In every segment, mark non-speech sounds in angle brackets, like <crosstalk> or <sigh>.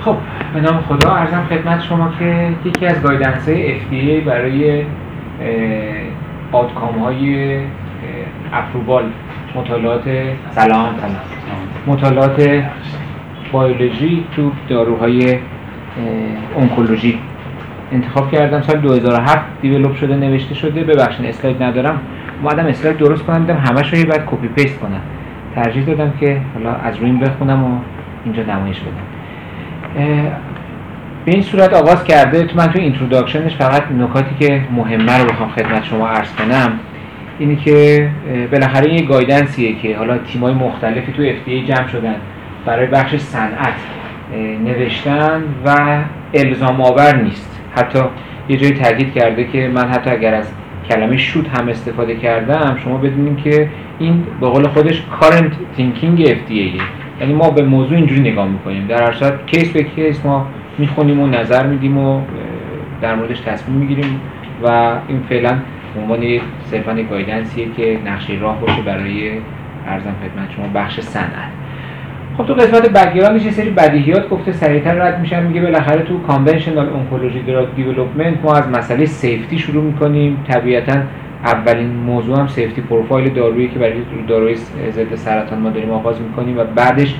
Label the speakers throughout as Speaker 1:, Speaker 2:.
Speaker 1: خب به نام خدا عرضم خدمت شما که یکی از guidance های FDA برای outcome های approval مطالعات سلام مطالعات بیولوژی تو داروهای oncology انتخاب کردم. سال 2007 develop شده نوشته شده. ببخشید slide ندارم. اومدم slide درست کنم دیدم همش رو بعد copy paste کنم ترجیح دادم که حالا از روی بخونم و اینجا نمایش بدم. به این صورت آغاز کرده تو من تو introduction ش فقط نکاتی که مهمه رو بخوام خدمت شما عرض کنم اینی که بالاخره یه guidance یه که حالا تیمای مختلفی تو FDA جمع شدن برای بخش صنعت نوشتن و الزام آور نیست. حتی یه جایی تاکید کرده که من حتی اگر از کلمه should هم استفاده کردم شما بدونیم که این به قول خودش current thinking FDA یعنی ما به موضوع اینجوری نگاه می‌کنیم. در هر صورت case به case ما می‌خونیم و نظر میدیم و در موردش تصمیم می‌گیریم و این فعلا عنوان صرفا guidance یه که نقشه راه باشه برای عرضم خدمت شما بخش صنعت. خب تو قسمت background ش یه سری بدیهیات گفته سریعتر رد میشن. میگه بالاخره تو conventional oncology drug development ما از مسئله safety شروع می‌کنیم. طبیعتا اولین موضوع هم safety profile دارویی که برای داروی ضد سرطان ما داریم آغاز می‌کنیم و بعدش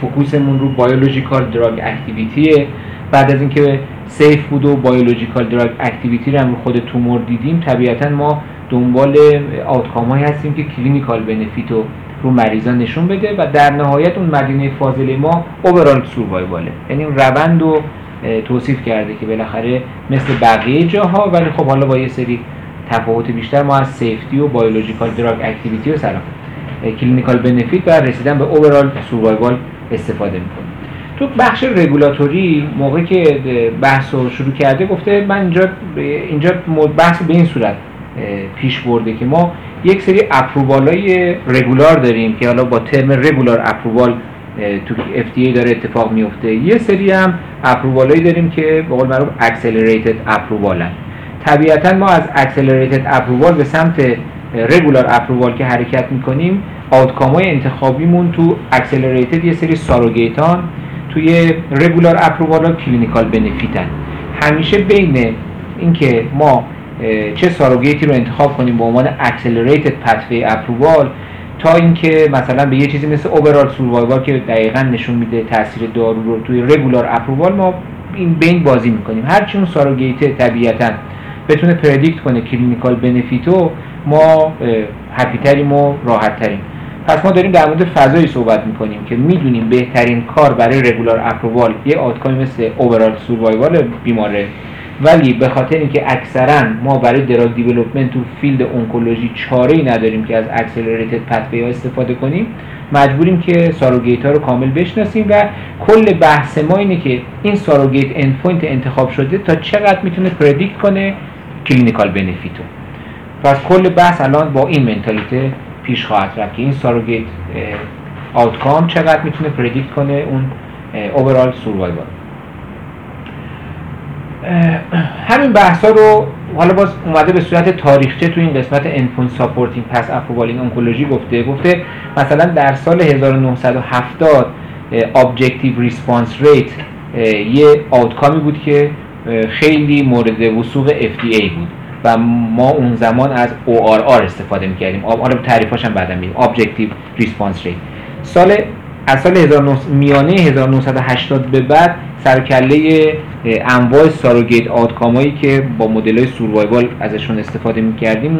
Speaker 1: focus مون رو biological drug activity ه بعد از اینکه safe بود و biological drug activity رو هم خود تومور دیدیم طبیعتا ما دنبال outcome هستیم که clinical benefit رو رو مریضان نشون بده و در نهایت اون مدینه فاضله ما overall survival ه یعنی روند رو توصیف کرده که بالاخره مثل بقیه جاها ولی خب حالا با یه سری تفاوت بیشتر ما از safety و biological drug activity و سلام clinical benefit و رسیدن به overall survival استفاده می‌کنیم. تو بخش رگولاتوری موقعی که بحث رو شروع کرده گفته من اینجا اینجا بحث به این صورت. پیش برده که ما یک سری approval های regular داریم که حالا با term regular approval تو FDA داره اتفاق میفته. یه سری هم approval داریم که به قول معروف accelerated approval طبیعتا ما از accelerated approval به سمت regular approval که حرکت می‌کنیم outcome های انتخابیمون تو accelerated یه سری surrogate ان توی regular approval ها clinical benefit ن. همیشه بین اینکه ما چه surrogate ی رو انتخاب کنیم به عنوان accelerated pathway approval تا اینکه مثلا به یه چیزی مثل overall survival که دقیقا نشون میده تاثیر دارو رو توی regular approval ما این بین بازی می‌کنیم. هرچی اون surrogate طبیعتا بتونه predict کنه clinical benefit و ما happy تریم و راحت تریم. پس ما داریم در مورد فضایی صحبت می‌کنیم که می‌دونیم بهترین کار برای regular approval یه outcome ی مثل overall survival بیماره. ولی به خاطر اینکه اکثرا ما برای drug development تو field oncology چاره ای نداریم که از accelerated pathway ها استفاده کنیم مجبوریم که surrogate ها رو کامل بشناسیم و کل بحث ما اینه که این surrogate endpoint انتخاب شده تا چقدر می‌تونه predict کنه clinical benefit و پس کل بحث الان با این mentality پیش خواهد رفت که این surrogate outcome چقدر می‌تونه predict کنه اون overall survival همین بحثا رو حالا باز اومده به صورت تاریخچه تو این قسمت endpoint supporting past approval in oncology گفته. گفته مثلا در سال 1970 objective response rate یه outcome ی بود که خیلی مورد وثوق FDA بود و ما اون زمان از ORR استفاده می‌کردیم. حالا تعریفاش هم بعدا objective response rate سال از سال 1900 میانه 1980 به بعد سر و کله انواع surrogate outcome ایی که با مدل های survival ازشون استفاده می‌کردیم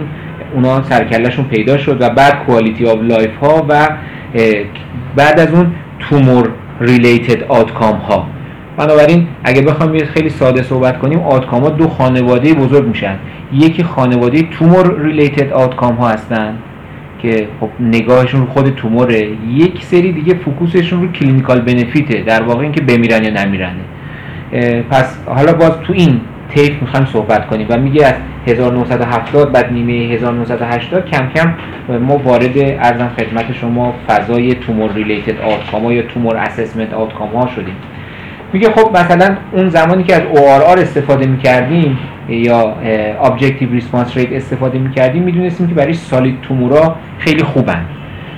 Speaker 1: اونا سر و کله‌شون پیدا شد و بعد quality of life ها و بعد از اون tumor related outcome ها بنابراین اگه بخوام خیلی ساده صحبت کنیم outcome ها دو خانواده بزرگ میشن. یکی خانواده tumor related outcome ها هستن. که خب نگاهشون خود توموره. یک سری دیگه focus شون رو clinical benefit ه در واقع اینکه بمیرن یا نمیرنه. پس حالا باز تو این تیپ می‌خوایم صحبت کنیم و میگه از 1970 بعد نیمه 1980 کم کم ما وارد ارزم خدمت شما فضای تومور ریلیتد آتکام یا تومور اسسمنت آتکام ها شدیم. میگه خب مثلا اون زمانی که از ORR استفاده می‌کردیم یا Objective Response Rate استفاده می‌کردیم می‌دونستیم که برای سالید تومورا خیلی خوبن.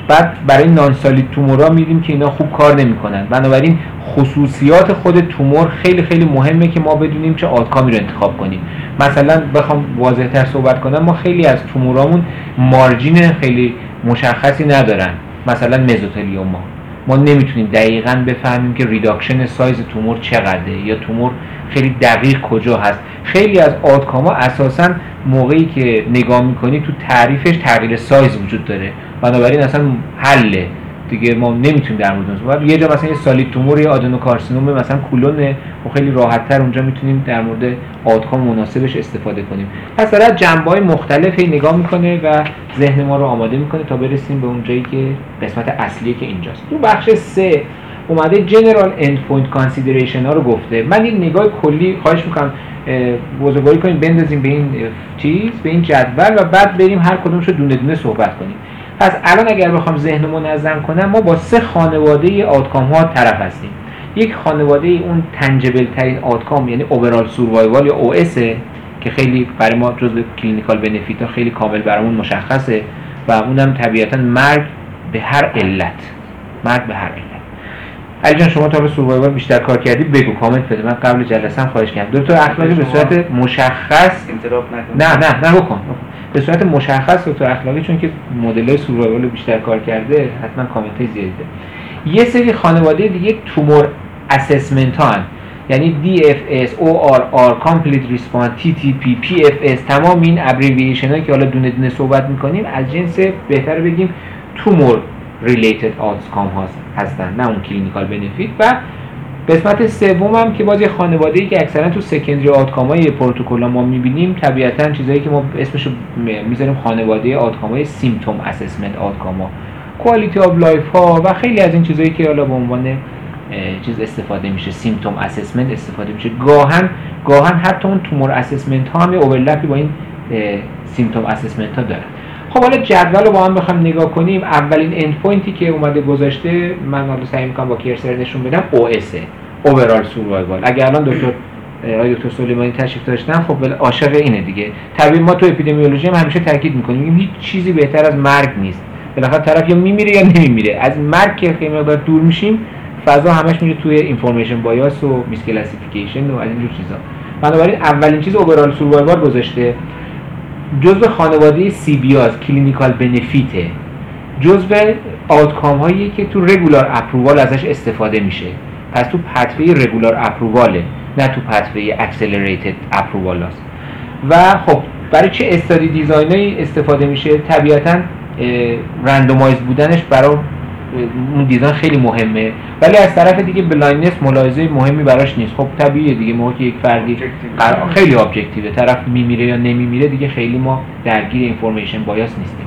Speaker 1: بعد برای نان سالید تومورا میدیم که اینا خوب کار نمی‌کنن. بنابراین خصوصیات خود تومور خیلی خیلی مهمه که ما بدونیم چه outcome ی رو انتخاب کنیم. مثلا بخوام واضحتر صحبت کنم ما خیلی از تومورامون margin خیلی مشخصی ندارن. مثلا مزوتلیوما. ما نمی‌تونیم دقیقا بفهمیم که reduction size تومور چقدره یا تومور خیلی دقیق کجا هست. خیلی از outcome ا اساسا موقعی که نگاه می‌کنی تو تعریفش تغییر سایز وجود داره. بنابراین اصلا حله. دیگه ما نمی‌تونیم در مورد صحبت یه جا مثلا یه solid tumor یا آدنوکارسینوم مثلا کولونه و خیلی راحت تر اونجا می‌تونیم در مورد outcome مناسبش استفاده کنیم. پس داره های مختلفی نگاه می‌کنه و ذهن ما رو آماده می‌کنه تا برسیم به اون جایی که قسمت اصلی که اینجاست. تو بخش سه اومده general endpoint consideration ها رو گفته. من یه نگاه کلی خواهش می‌کنم بزرگواری کنیم بندازیم به این چیز به این جدول و بعد بریم هر کدومش رو دونه دونه صحبت کنیم. پس الان اگر بخوام ذهن منظم کنم ما با سه خانواده outcome ها طرف هستیم. یک خانواده اون tangible ترین outcome یعنی overall survival یا OS که خیلی برای ما جزء clinical benefit ها خیلی کامل برامون مشخصه و اونم طبیعتا مرگ به هر علت. مرگ به هر علت. علی جان شما تا به survival بیشتر کار کردی بگو کامنت بده. من قبل جلسه هم خواهش کردم. دکتر اخلاقی به صورت مشخص نه نه نه بکن. به صورت مشخص دکتر اخلاقی چون که مدل های بیشتر کار کرده حتما کامنت های زیادی یه سری خانواده دیگه tumor assessment ها هن. یعنی DFS, ORR, Complete Response, TTP, PFS تمام این abbreviation هایی که حالا دونه دونه صحبت می‌کنیم از جنس بهتر بگیم tumor related outcome هستن. نه اون clinical benefit و قسمت سوم هم که باز یه خانواده ای که اکثرا تو secondary outcome های پروتکل ما می‌بینیم طبیعتا چیزایی که ما اسمش می‌ذاریم خانواده outcome های symptom assessment outcome ها quality of life ها و خیلی از این چیزایی که حالا به عنوان چیز استفاده میشه symptom assessment استفاده میشه. گاهاً گاهاً حتی اون tumor assessment ها هم overlap ی با این symptom assessment ها دارن. خب حالا جدول رو با هم بخوام نگاه کنیم. اولین endpoint ی که اومده گذاشته من حالا سعی می‌کنم با cursor نشون بدم OS overall survival اگر الان دکتر آقای دکتر سلیمانی تشریف داشتن خب عاشق اینه دیگه. طبیعی ما تو اپیدمیولوژی هم همیشه تاکید می‌کنیم. هیچ چیزی بهتر از مرگ نیست. بالاخره طرف یا میمیره یا نمیمیره. از مرگ که خیلی مقدار دور میشیم فضا همش میره توی information bias و misclassification و از اینجور چیزا. بنابراین اولین چیز overall survival گذاشته. جزء خانواده CB از clinical benefit ه. جزء outcome هایی که تو regular approval ازش استفاده میشه. پس تو pathway regular approval ه نه تو pathway accelerated approval هست و خب برای چه study design ایی استفاده میشه؟ طبیعتا randomize بودنش برای اون دیزاین خیلی مهمه. ولی از طرف دیگه blindness ملاحظه مهمی براش نیست. خب طبیعیه دیگه موقعی که یک فردی خیلی objective ه طرف میمیره یا نمیمیره دیگه خیلی ما درگیر information bias نیستیم.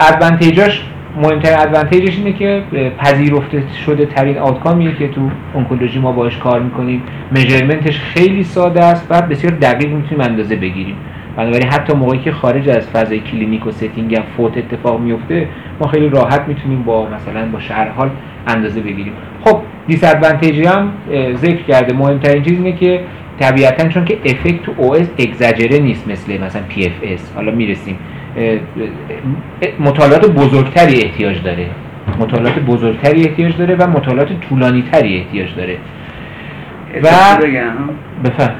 Speaker 1: advantage اش مهمترین advantage ش اینه که پذیرفته شده ترین outcome یه که تو اونکولوژی ما باش کار می‌کنیم. measurement ش خیلی ساده است و بسیار دقیق می‌تونیم اندازه بگیریم. بنابراین حتی موقعی که خارج از فضای کلینیک و setting هم فوت اتفاق میفته ما خیلی راحت می‌تونیم با مثلا با شهر حال اندازه بگیریم. خب dis هم ذکر کرده. مهمترین چیز اینه که طبیعتا چون که effect تو اون exaggerate نیست مثل مثلا PFS حالا می‌رسیم. مطالعات بزرگتری احتیاج داره. مطالعات بزرگتری احتیاج داره و مطالعات طولانی تری احتیاج داره.
Speaker 2: و بفهم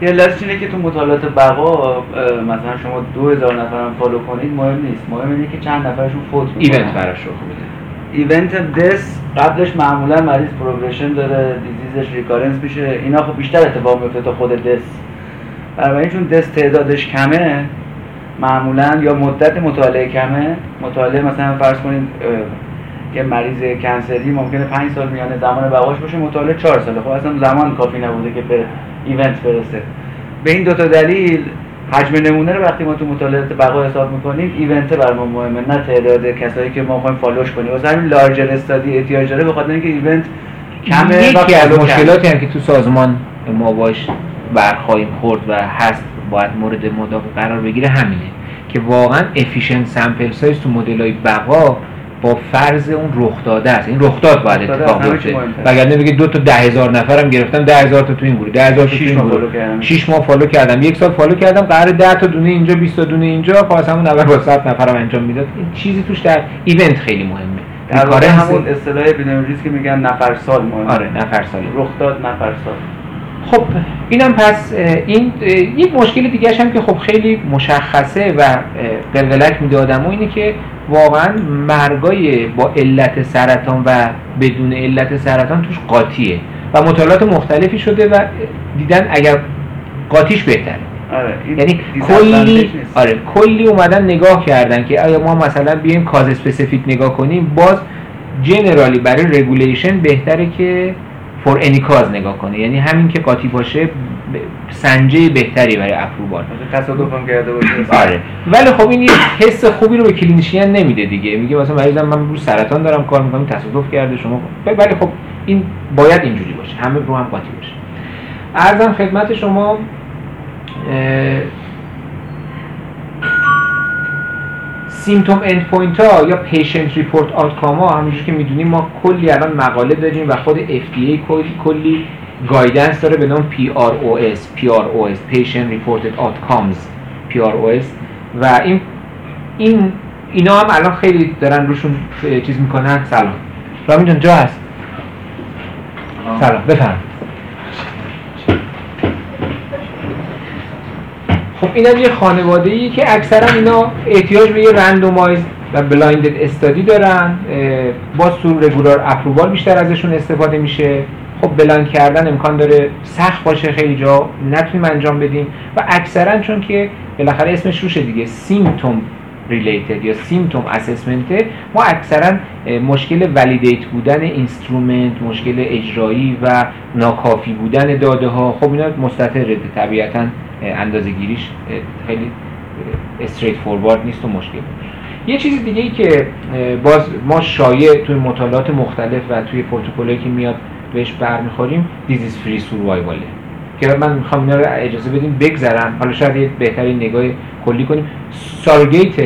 Speaker 2: یه لست اینه که تو مطالعات بقا مثلا شما دو هزار نفر هم follow کنید مهم نیست. مهم اینه که چند نفرشون فوت
Speaker 1: می‌کنن. event براش رخ میده
Speaker 2: ایونت دس قبلش معمولا مریض progression داره disease ش recurrence میشه. اینا خب بیشتر اتفاق میفته تا خود death. بنابراین چون death تعدادش کمه معمولا یا مدت مطالعه کمه. مطالعه مثلا فرض کنید یه مریض cancer ی ممکنه 5 سال میانه زمان بقاش باشه مطالعه 4 ساله. خب اصلا زمان کافی نبوده که به event برسه. به این دوتا دلیل حجم نمونه رو وقتی ما تو مطالعات بقا حساب می‌کنیم event برا ما مهمه نه تعداد کسایی که ما می‌خوایم follow ش کنیم. واسه همین larger study احتیاج داره به خاطر اینکه event
Speaker 1: کمه یکی از مشکلاتی هم که تو سازمان ما باش برخواهیم خورد و هست باید مورد مداقه قرار بگیره همینه که واقعا efficient sample size تو مدل های بقا با فرض اون رخ داده است. این رخ داد باید اتفاق بیفته. وگرنه بگه دو تا ده هزار نفرم گرفتم ده هزار تا تو این گروه ده هزار تو
Speaker 2: شیش
Speaker 1: این
Speaker 2: ماه
Speaker 1: گروه.
Speaker 2: follow کردم.
Speaker 1: شیش ماه follow کردم. یک سال follow کردم قرار 10 تا دونه اینجا 20 تا دونه اینجا خواست همون اول با 100 نفرم انجام می‌داد. این چیزی توش در event خیلی مهمه.
Speaker 2: در واقع همون اصطلاح بینوریز که میگن نفر سال مهمه.
Speaker 1: آره نفر ساله
Speaker 2: رخ داد نفر سال.
Speaker 1: خب اینم پس این یک مشکل دیگه هم که خب خیلی مشخصه و قلقلک میده آدمو اینه که واقعا مرگای با علت سرطان و بدون علت سرطان توش قاطیه و مطالعات مختلفی شده و دیدن اگر قاطیش بهتره
Speaker 2: آره
Speaker 1: یعنی کلی. آره کلی اومدن نگاه کردن که آیا ما مثلا بیایم cause specific نگاه کنیم باز generally برای regulation بهتره که for any cause نگاه کنه. یعنی همین که قاطی باشه سنجه بهتری برای approval.
Speaker 2: مثلا تصادف هم کرده باشه.
Speaker 1: آره. ولی خب این یه حس خوبی رو به clinician نمیده دیگه. میگه مثلا مریضم من رو سرطان دارم کار می‌کنم تصادف کرده شما ولی خب این باید اینجوری باشه. همه رو هم قاطی باشه. عرضم خدمت شما symptom endpoint ها یا patient report outcome ها همونجور که می‌دونیم ما کلی الان مقاله داریم و خود FDA کلی, کلی guidance داره به نام PROS PROS Patient Reported Outcomes PROS و این این اینا هم الان خیلی دارن روشون چیز می‌کنن سلام. رامین جان جا هست؟ سلام بفهم خب اینم یه خانواده ای که اکثرا اینا احتیاج به یه randomize و blinded study دارن با تو regular approval بیشتر ازشون استفاده میشه. خب blind کردن امکان داره سخت باشه خیلی جا نتونیم انجام بدیم. و اکثرا چون که بالاخره اسمش روشه دیگه symptom. Related یا symptom assessment ما اکثرا مشکل valid بودن instrument مشکل اجرایی و ناکافی بودن داده ها خب اینا مستتره طبیعتا اندازه گیریش خیلی straightforward نیست و مشکل یه چیز دیگه ای که باز ما شایع توی مطالعات مختلف و توی پروتکلایی که میاد بهش برمیخوریم disease free survival ه که من می‌خوام اینا رو اجازه بدیم بگذرم حالا شاید یه بهترین نگاه کلی کنیم. surrogate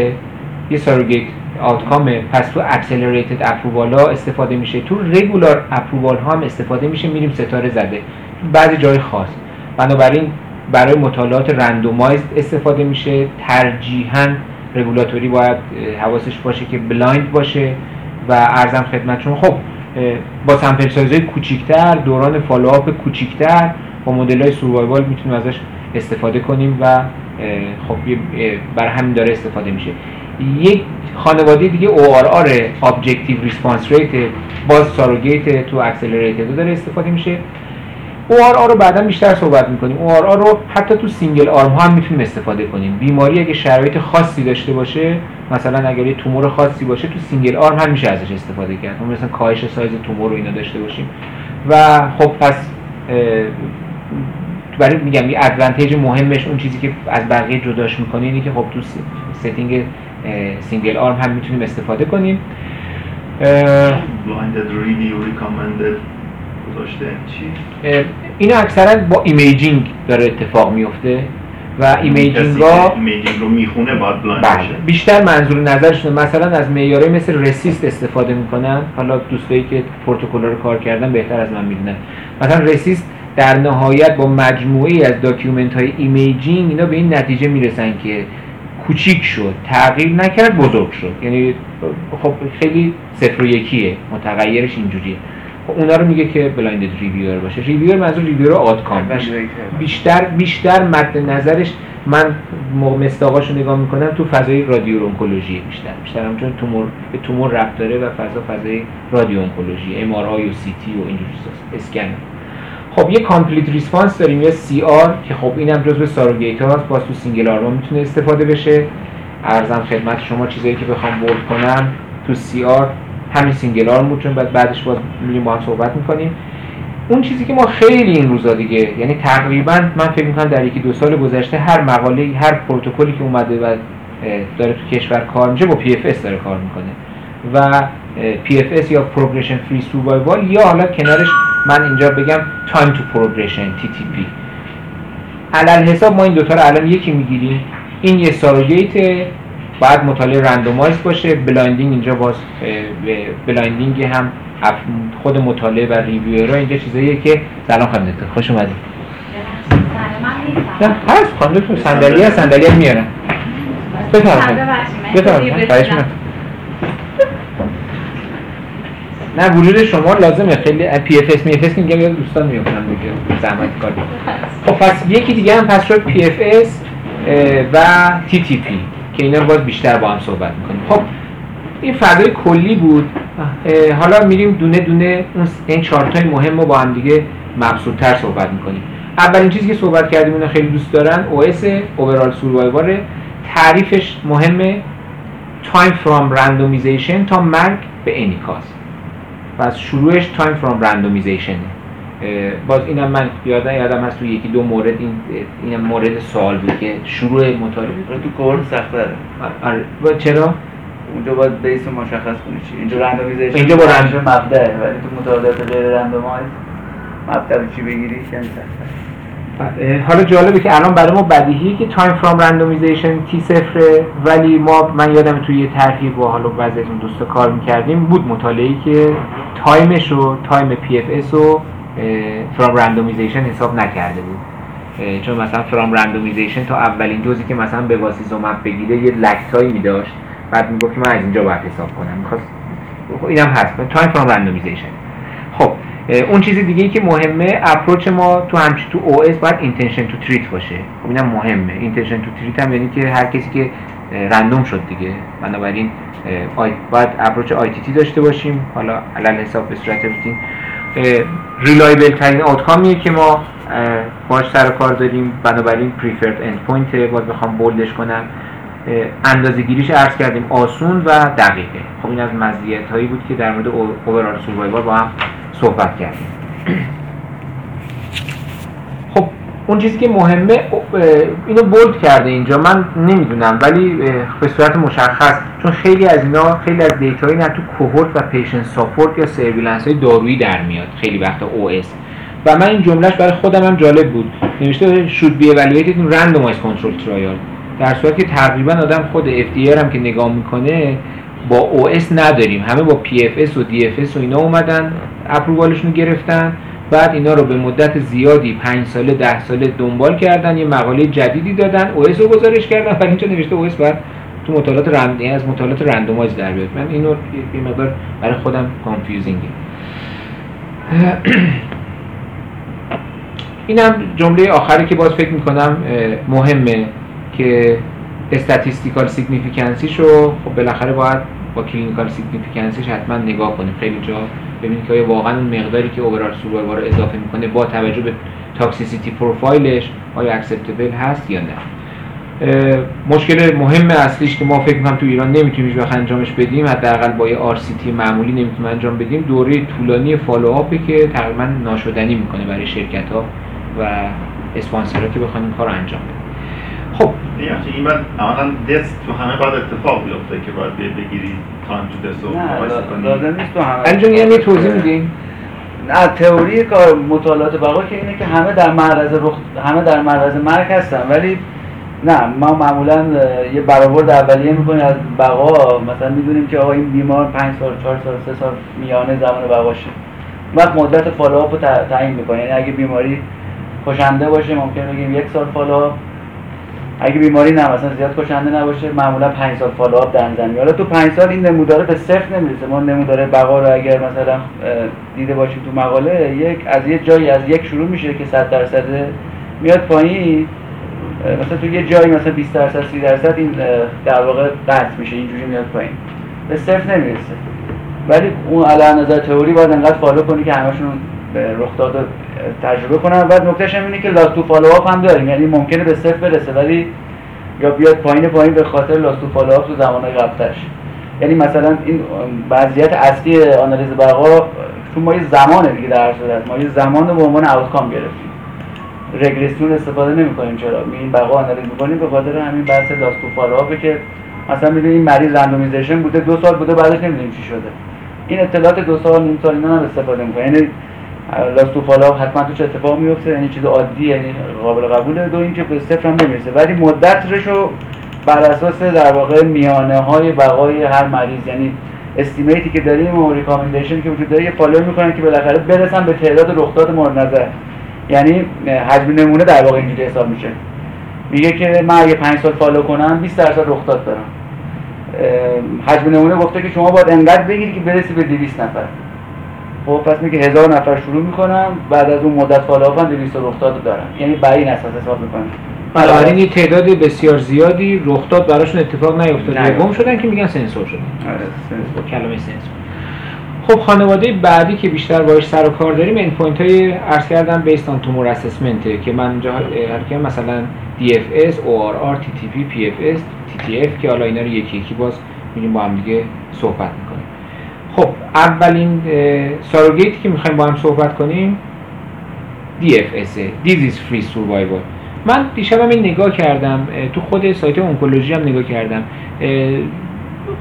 Speaker 1: یه surrogate outcome ه پس تو accelerated approval ها استفاده میشه. تو regular approval ها هم استفاده میشه. میریم ستاره زده. بعضی جای خاص. بنابراین برای مطالعات randomize استفاده میشه. ترجیحاً رگولاتوری باید حواسش باشه که blind باشه و عرضم خدمتشون خب با sample size های کوچیکتر دوران follow up کوچیکتر با مدل های survival می‌تونیم ازش استفاده کنیم و خب برای همین داره استفاده میشه. یک خانواده دیگه ORR Objective Response Rate باز surrogate تو accelerated داره استفاده میشه. ORR رو بعدا بیشتر صحبت می‌کنیم. ORR رو حتی تو single arm ها هم می‌تونیم استفاده کنیم. بیماری اگه شرایط خاصی داشته باشه مثلا اگر یه تومور خاصی باشه تو single arm هم میشه ازش استفاده کرد. مثلا کاهش سایز تومور رو اینا داشته باشیم. و خب پس برای میگم یه advantage مهمش اون چیزی که از بقیه جداش می‌کنه اینه که خب تو setting single arm هم می‌تونیم استفاده کنیم.
Speaker 3: blinded review recommended گذاشته چی؟
Speaker 1: اه، اینا اکثرا با imaging داره اتفاق میفته و
Speaker 3: imaging
Speaker 1: ها
Speaker 3: imaging رو می‌خونه باید blind
Speaker 1: بله بیشتر منظور نظرشونه. مثلا از معیارهای مثل RECIST استفاده می‌کنن. حالا دوستایی که پروتکل رو کار کردن بهتر از من می‌دونن. مثلا RECIST در نهایت با مجموعه از document های imaging اینا به این نتیجه می‌رسن که کوچیک شد تغییر نکرد بزرگ شد. یعنی خب خیلی صفر و یکیه متغیرش اینجوریه. خب اونا رو میگه که blinded reviewer باشه. reviewer منظور reviewer outcome. بیشتر بیشتر مد نظرش من مستاقاشو نگاه می‌کنم تو فضای radio oncology بیشتر. بیشتر هم چون تومور به تومور ربط داره و فضا فضای radio oncology MRI و CT و اینجور چیزاست. اسکن. خب یه complete response داریم یا CR که خب اینم جزو surrogate هاست باز تو single arm می‌تونه استفاده بشه. عرضم خدمت شما چیزایی که بخوام bold کنم تو CR همین single arm چون بعد بعدش باز میریم با هم صحبت می‌کنیم. اون چیزی که ما خیلی این روزا دیگه یعنی تقریبا من فکر می‌کنم در یکی دو سال گذشته هر مقاله هر پروتکلی که اومده و داره تو کشور کار میشه با PFS داره کار می‌کنه. و PFS یا progression free survival یا حالا کنارش من اینجا بگم time to progression TTP علل حساب ما این دوتا رو الان یکی می‌گیریم. این یه ساروگیت باید مطالعه رندومایز باشه. بلایندینگ اینجا باز بلایندینگ هم خود مطالعه و ریویورها اینجا چیزاییه که سلام خانم دکتر خوش اومدید نه هست خانم دکتر صندلی هست صندلی میارن بفرمایید. بفرمایید. نه ورود شما لازمه. خیلی پی اف اس می اف اس میگم یا دوستان میگم دیگه زحمت کار خب پس یکی دیگه هم پس شد PFS و TTP که اینا باز بیشتر با هم صحبت می‌کنیم. خب این فضای کلی بود. حالا میریم دونه دونه این چارت های مهم رو با هم دیگه مبسوطتر صحبت می‌کنیم. اولین چیزی که صحبت کردیم اینا خیلی دوست دارن OS Overall Survival تعریفش مهمه. Time from Randomization تا مرگ به any cause پس شروعش Time from Randomization. باز اینم من یادم یادم هست تو یکی دو مورد این اینم مورد سوال بود که شروع مطالعه
Speaker 2: تو course سخته
Speaker 1: آره. چرا؟
Speaker 2: اونجا باید base مشخص کنی چی. اینجا randomization
Speaker 1: اینجا با random
Speaker 2: مبدأ ولی تو مطالعات غیر randomized مبدأ چی بگیری؟ یعنی سخته.
Speaker 1: حالا جالبه که الان برای ما بدیهیه که time from randomization T صفره ولی ما من یادم توی یه طرحی با حالا بعضی از اون دوستا کار می‌کردیم بود مطالعه‌ای که time ش رو time PFS رو from randomization حساب نکرده بود. چون مثلا from randomization تا اولین دوزی که مثلا bevacizumab بگیره یه lag تایمی می داشت بعد می‌گفت من از اینجا باید حساب کنم. می‌خواست اینم هست. time from randomization خب اون چیز دیگه ای که مهمه approach ما تو همچی تو OS باید intention to treat باشه. خب اینم مهمه. intention to treat هم یعنی که هر کسی که random شد دیگه. بنابراین باید approach ITT داشته باشیم. حالا علی‌الحساب به صورت روتین. reliable ترین outcome یه که ما باش سر کار داریم. بنابراین preferred end point باز بخوام bold ش کنم. اندازه گیریش عرض کردیم آسون و دقیقه. خب این از مزیت هایی بود که در مورد overall survival با هم صحبت کردیم. <clears throat> اون چیزی که مهمه اینو bold کرده اینجا. من نمی‌دونم ولی به صورت مشخص چون خیلی از اینا خیلی از data یی نه تو cohort و patient support یا surveillance های دارویی در میاد. خیلی وقتا OS. و من این جملهش برای خودم هم جالب بود. نوشته should be evaluated in randomized control trial. در صورتی که تقریبا آدم خود FDA هم که نگاه می‌کنه با OS نداریم. همه با PFS و DFS و اینا اومدن approval شون گرفتن. بعد اینا رو به مدت زیادی 5 ساله 10 ساله دنبال کردن یه مقاله جدیدی دادن OS رو گزارش کردن و اینجا نوشته OS بعد تو مطالعات رند یعنی از مطالعات randomized در بیاد. من اینو یه مقدار برای خودم confusing ه <clears throat> اینم جمله آخری که باز فکر می‌کنم مهمه که statistical significancy ش رو خب بالاخره باید با clinical significancy ش حتما نگاه کنیم. خیلی جا ببینید که واقعا اون مقداری که overall survival رو اضافه می‌کنه با توجه به toxicity profile ش آیا acceptable هست یا نه. مشکل مهم اصلیش که ما فکر می‌کنم تو ایران نمی‌تونیم هیچ انجامش بدیم حداقل با یه RCT معمولی نمی‌تونیم انجام بدیم دوره طولانی follow up ی که تقریبا ناشدنی می‌کنه برای شرکت ها و اسپانسرها که بخوان این کار انجام بدن خب.
Speaker 3: این بعد عملا دست تو همه باید اتفاق بیفته که باید بگیری time to death
Speaker 2: رو لازم نیست تو همه
Speaker 1: یعنی توضیح میدین
Speaker 2: نه تئوری کار مطالعات بقا که اینه که همه در معرض رخ همه در معرض مرگ هستن ولی نه ما معمولا یه برآورد اولیه می‌کنیم از بقا. مثلا می‌دونیم که آقا این بیمار 5 سال 4 سال 3 سال میانه زمان بقاشه. وقت مدت follow up رو تعیین می‌کنه. یعنی اگه بیماری کشنده باشه ممکنه بگیم یک سال follow up اگه بیماری نه مثلا زیاد کشنده نباشه معمولا 5 سال follow-up در نظر حالا تو 5 سال این نموداره به صفر نمی‌رسه. ما نموداره بقا رو اگر مثلا دیده باشیم تو مقاله یک از یه جایی از یک شروع میشه که 100 درصد میاد پایین. مثلا تو یه جایی مثلا 20 درصد 30 درصد این در واقع قطع میشه اینجوری میاد پایین. به صفر نمی‌رسه. ولی اون علی نظر تئوری باید انقدر follow کنی که همشون به رخ داد تجربه کنن بعد نکتهش هم اینه که lost to follow-up هم داریم. یعنی ممکنه به صفر برسه ولی یا بیاد پایین پایین به خاطر lost to follow-up تو زمانهای قبلش یعنی مثلا این وضعیت اصلی آنالیز بقا چون ما یه زمانه دیگه در صورت. ما یه زمان رو به عنوان outcome گرفتیم. رگرسیون استفاده نمی‌کنیم. چرا؟ این بقا آنالیز می‌کنیم به خاطر همین بحث lost to follow-up که مثلا می‌بینیم این مریض randomization بوده دو سال بوده بعدش نمی‌دونیم چی شده. این اطلاعات دو سال نیم سال اینا هم استفاده می‌کنه یعنی lost to follow-up حتما توش اتفاق میفته یعنی چیز عادی یعنی قابل قبوله. دو اینکه به صفر هم نمی‌رسه. ولی مدت رو بر اساس در واقع میانه های بقای هر مریض یعنی estimate ی که داریم و recommendation که وجود داره یه follow می‌کنن که بالاخره برسن به تعداد رخداد مورد نظر. یعنی حجم نمونه در واقع اینجوری حساب میشه. میگه که من اگه 5 سال فالو کنم 20 درصد رخداد دارم. حجم نمونه گفته که شما باید انقدر بگیری که برسی به 200 نفر. خب پس میگه هزار نفر شروع می‌کنم بعد از اون مدت follow-up 200 رخداد دارم. یعنی بر این اساس حساب می‌کنم.
Speaker 1: بنابراین یه تعداد بسیار زیادی رخداد براشون اتفاق نیفتاد. یا گم شدن که میگن سنسور شدن
Speaker 2: آره
Speaker 1: با کلمه سنسور. خب خانواده بعدی که بیشتر باش سر و کار داریم endpoint های عرض کردم بیست آن tumor assessment که من اینجا هر مثلا DFS, ORR, TTP, PFS, TTF که حالا اینا رو یکی یکی باز میریم با هم دیگه صحبت اولین ساروگیتی که می‌خوایم با هم صحبت کنیم DFS Disease Free Survival. من دیشب این نگاه کردم تو خود سایت اونکولوژی هم نگاه کردم.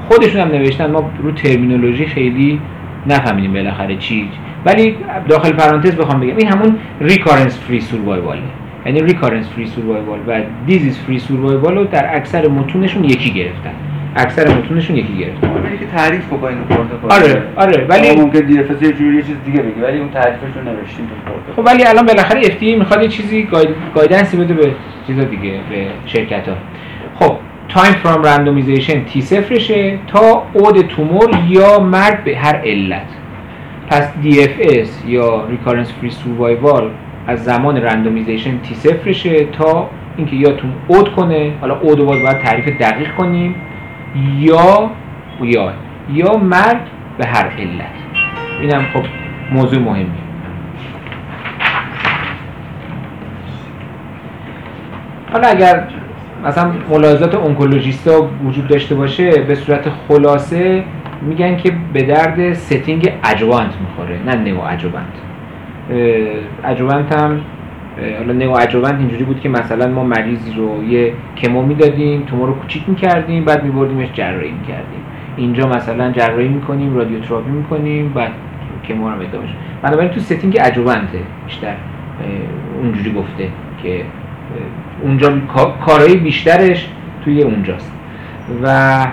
Speaker 1: خودشون هم نوشتن ما رو ترمینولوژی خیلی نفهمیدیم بالاخره چی. ولی داخل پرانتز بخوام بگم این همون ریکارنس فری سوروایواله یعنی recurrence-free survival و disease-free survival رو در اکثر متونشون یکی گرفتن. اکثر متونشون یکی گرفتن.
Speaker 2: ولی که تعریف بکنین پروتکل
Speaker 1: آره آره ولی
Speaker 2: ممکن DFS یه جوری یه چیز دیگه بگی ولی اون تعریفش رو نوشتیم تو پروتکل
Speaker 1: خب ولی الان بالاخره FDA می‌خواد یه چیزی guidance ی بده به چیزا دیگه به شرکت ها خب time from randomization تی صفرشه تا اود تومور یا مرگ به هر علت. پس DFS یا recurrence-free survival از زمان randomization تی صفرشه تا اینکه یا تو اود کنه. حالا اود رو باید تعریف دقیق کنیم. یا یا یا مرگ به هر علت. اینم خب موضوع مهمی حالا اگر مثلا ملاحظات اونکولوژیستا وجود داشته باشه به صورت خلاصه میگن که به درد setting adjuvant می‌خوره نه neoadjuvant adjuvant هم حالا neoadjuvant اینجوری بود که مثلا ما مریضی رو یه chemo می‌دادیم تومور رو کوچیک می‌کردیم بعد میبردیمش جراحی می‌کردیم. اینجا مثلا جراحی می‌کنیم رادیوتراپی می‌کنیم بعد chemo رو ادامهش. بنابراین تو setting adjuvant ه بیشتر اونجوری گفته که اونجا کارهای بیشترش توی اونجاست. و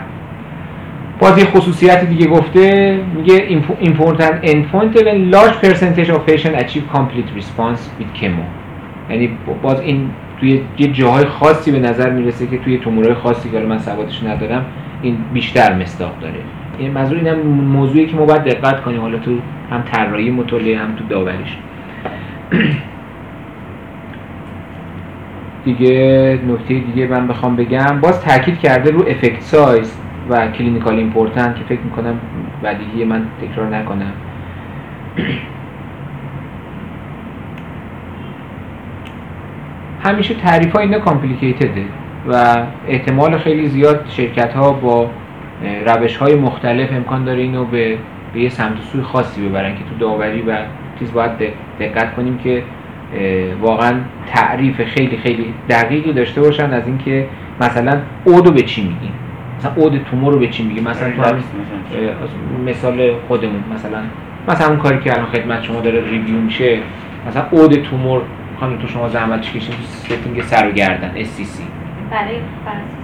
Speaker 1: باز یه خصوصیت دیگه گفته میگه important endpoint when large percentage of patient achieve complete response with chemo. یعنی باز این توی یه جاهای خاصی به نظر می‌رسه که توی تومورهای خاصی که من سوادش ندارم این بیشتر مستاق داره. این منظور اینم موضوعی که ما باید دقت کنیم حالا تو هم طراحی مطالعه هم تو داوریش <clears throat> دیگه نکته دیگه من بخوام بگم باز تاکید کرده رو effect size و clinical important که فکر می‌کنم بدیهی من تکرار نکنم. <clears throat> همیشه تعریف ها اینا complicated ه و احتمال خیلی زیاد شرکت ها با روش های مختلف امکان داره اینو به, به یه سمت سوی خاصی ببرن که تو داوری و چیز باید دقت کنیم که واقعا تعریف خیلی خیلی دقیقی داشته باشن از اینکه مثلا اودو به چی میگیم؟ مثلا اود تومور رو به چی میگیم؟ مثلا تو مثال خودمون مثلا مثلا اون کاری که الان خدمت شما داره ریویو میشه مثلا اود تومور خانم تو شما زحمت کشید؟ ستینگ سر و گردن SCC
Speaker 4: برای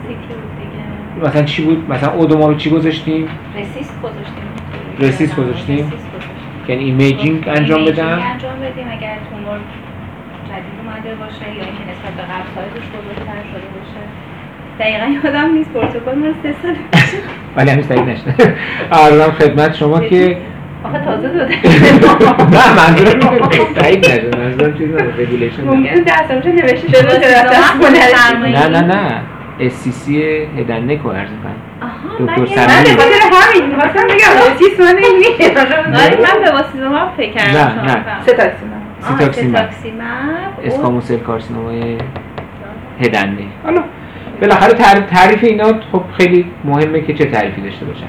Speaker 1: دیگه. مثلا چی بود؟ مثلا اودو ما رو چی گذاشتیم؟
Speaker 4: RECIST گذاشتیم.
Speaker 1: RECIST گذاشتیم؟ یعنی imaging انجام بدم
Speaker 4: انجام بدیم؟ اگر تومور جدید اومده باشه یا اینکه نسبت به قبل سایزش بزرگتر شده باشه. دقیقا یادم نیست. پروتکل مال سه سال <laughs>
Speaker 1: ولی هنوز تایید نشده <laughs> عرضم خدمت شما که
Speaker 4: آخه تازه داده <laughs>
Speaker 1: نه منظورم <laughs> تایید نشده منظورم چیزی نه regulation
Speaker 4: ممکن درس اونجا نوشته شده
Speaker 1: نه نه نه. اسیسی هدنه کو عرض
Speaker 4: کنم دکتر سمیه من همین می‌خواستم بگم من این نیست من به واسه ما فکر کردم
Speaker 1: نه نه.
Speaker 4: ستاکسیماب
Speaker 1: اسکاموسل کارسینومای هدنه حالا بالاخره تعریف اینا خب خیلی مهمه که چه تعریفی داشته باشن.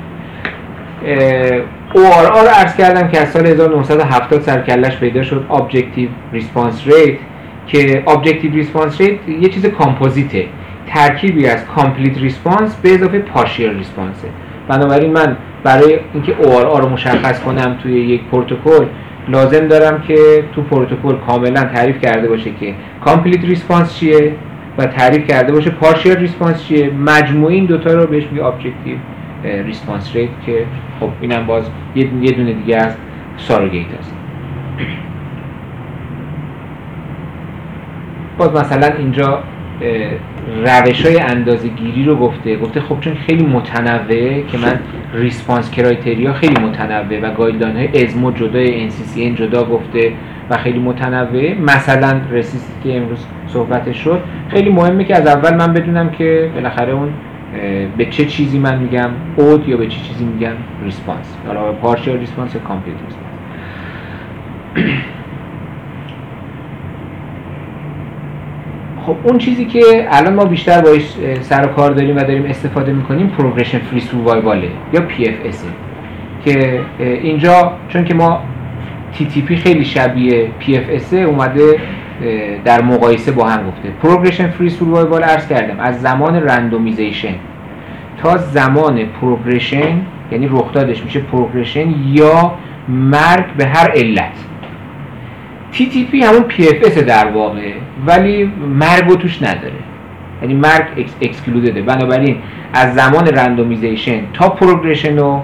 Speaker 1: ORR رو عرض کردم که از سال 1970 سرکلش پیدا شد Objective Response Rate که Objective Response Rate یه چیز کامپوزیته. ترکیبی از Complete Response به اضافه Partial Response. بنابراین من برای اینکه ORR رو مشخص کنم توی یک پروتکل لازم دارم که تو پروتکل کاملا تعریف کرده باشه که Complete Response چیه و تعریف کرده باشه partial response چیه. مجموعه این دوتا رو بهش میگه objective response rate که خب اینم باز یه دونه دیگه از surrogate هست. باز مثلا اینجا روش های اندازه گیری رو گفته. گفته خب چون خیلی متنوعه که من response criteria خیلی متنوع و guideline های ازمو جدا این جدا گفته و خیلی متنوع مثلا RECIST ی که امروز صحبتش شد. خیلی مهمه که از اول من بدونم که بالاخره اون به چه چیزی من میگم اود یا به چه چیزی میگم response. حالا partial response یا complete response. <clears throat> خب اون چیزی که الان ما بیشتر باش سر و کار داریم و داریم استفاده می‌کنیم progression free survival ه یا PFS که اینجا چون که ما تی تی پی خیلی شبیه پی اف اس اومده در مقایسه با هم گفته. progression free survival عرض کردم از زمان randomization تا زمان progression یعنی رخدادش میشه progression یا مرگ به هر علت. تی تی پی همون پی اف اس در واقع ولی مرگ رو توش نداره. یعنی مرگ excluded ه بنابراین از زمان randomization تا progression رو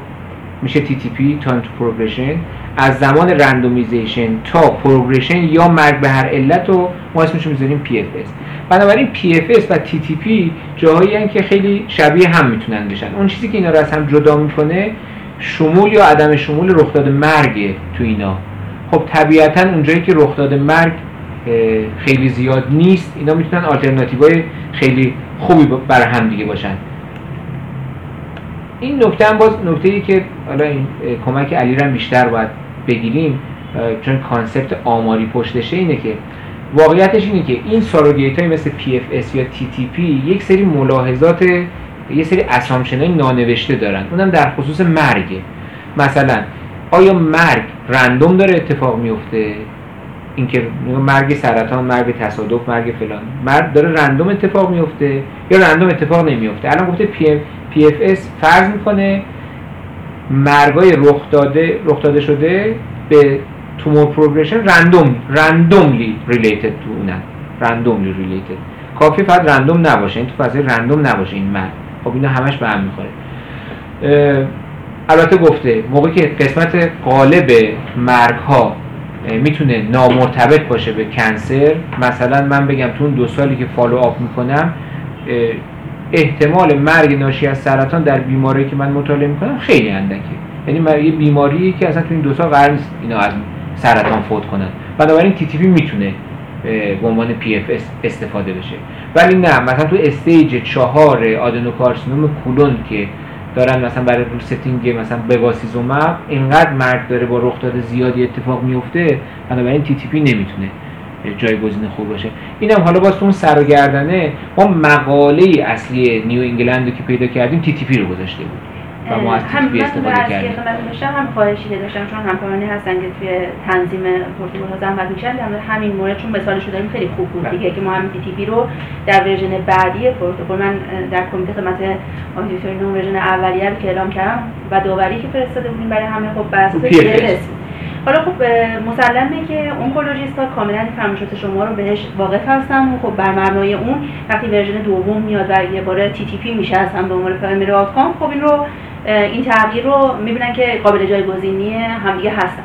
Speaker 1: میشه TTP تا progression از زمان randomization تا progression یا مرگ به هر علت رو ما اسمش می‌ذاریم PFS بنابراین پی اف اس و تی تی پی جاهایی که خیلی شبیه هم می‌تونن بشن. اون چیزی که اینا رو از هم جدا می‌کنه شمول یا عدم شمول رخداد مرگ تو اینا. خب طبیعتا اونجایی که رخداد مرگ خیلی زیاد نیست. اینا می‌تونن آلترناتیو های خیلی خوبی برای هم دیگه باشن. این نکته هم باز نکته ای که حالا این کمک عملی رو بیشتر باید بگیریم چون concept آماری پشتشه اینه که واقعیتش اینه که این surrogate های مثل PFS یا TTP یک سری ملاحظات یه سری assumption های نانوشته دارن. اونم در خصوص مرگه مثلا آیا مرگ random داره اتفاق میفته اینکه مرگ سرطان مرگ تصادف مرگ فلان. مرگ داره random اتفاق میفته یا random اتفاق نمیفته الان گفته PFS فرض می‌کنه مرگای رخ داده رخ داده شده به تومور پروگرشن رندوم رندوملی ریلیتد تو اونن رندوملی ریلیتد کافی فقط رندوم نباشه این تو فضای رندوم نباشه این مرگ. خب اینا همش به هم می‌خوره. البته گفته موقعی که قسمت قالب مرگ ها می‌تونه نامرتبط باشه به کنسر مثلا من بگم تو اون دو سالی که فالو آپ می‌کنم احتمال مرگ ناشی از سرطان در بیماری که من مطالعه می‌کنم خیلی اندکه. یعنی یه بیماری که اصلا تو این دو سال قرار نیست اینا از سرطان فوت کنن. بنابراین TTP می‌تونه به عنوان PFS استفاده بشه. ولی نه مثلا تو stage چهار adenocarcinoma colon که دارن مثلا برای رو setting مثلا bevacizumab اینقدر مرگ داره با رخ داده زیادی اتفاق میفته بنابراین TTP نمی‌تونه. جایگزین خوب باشه. اینم حالا باز تو اون سر و گردنه ما مقاله اصلی نیو انگلند رو که پیدا کردیم تی تی پی رو گذاشته بود. و ما از تی پی استفاده کردیم.
Speaker 4: هم خواهشی داشتم چون همکارانی هستن که توی تنظیم پروتکل زحمت می‌کشن در همین مورد چون مثالش رو داریم خیلی خوب بود بله. دیگه که ما هم تی تی پی رو در ورژن بعدی پروتکل من در کمیته خدمت آدیتوری ورژن اولیه رو که اعلام کردم و داوری که فرستاده بودیم برای همه خب بس حالا خب مسلمه که اونکولوژیست ها کاملا فرمایشات شما رو بهش واقف هستن. و خب بر مبنای اون وقتی version دوم میاد و یه بار TTP میشه اصلا به عنوان primary outcome خب این رو این تغییر رو می‌بینن که قابل جایگزینی همدیگه هستن.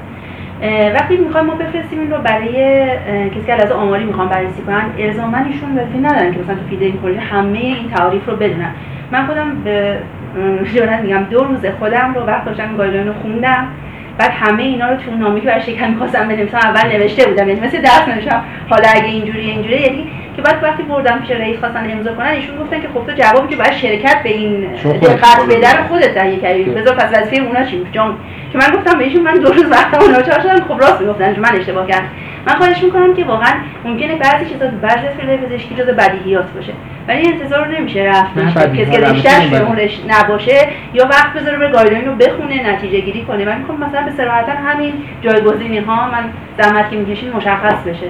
Speaker 4: وقتی می‌خوایم ما بفرستیم این رو برای کسی که از آماری می‌خوام بررسی کنن الزاما ایشون وظیفه ندارن که مثلا تو field این همه این تعاریف رو بدونن. من خودم به میگم دو روز خودم رو وقت داشتم guideline رو خوندم. بعد همه اینا رو تو نامه‌ای که برای شرکت می‌خواستم بنویسم اول نوشته بودم. یعنی مثل درس نوشتم حالا اگه اینجوری اینجوری یعنی که بعد وقتی بردم پیش رئیس خواستن امضا کنن ایشون گفتن که خب تو جوابی که باید شرکت به این دقت بدن خودت تهیه کردی. بذار پس وظیفه اونا چی جان که من گفتم بهشون من دو روز وقت اونا چهار شدم خب راست می‌گفتن من اشتباه کردم. من خواهش می‌کنم که واقعا ممکنه بعضی چیزا تو بعضی field پزشکی جزء بدیهیات باشه. ولی انتظار نمیشه رفت. کسی که ریشترش به نباشه یا وقت بذاره به گایدلاین رو بخونه نتیجه گیری کنه. من می‌خوام مثلا به صراحتا همین جایگزینی ها من زحمت که می‌کشین مشخص بشه.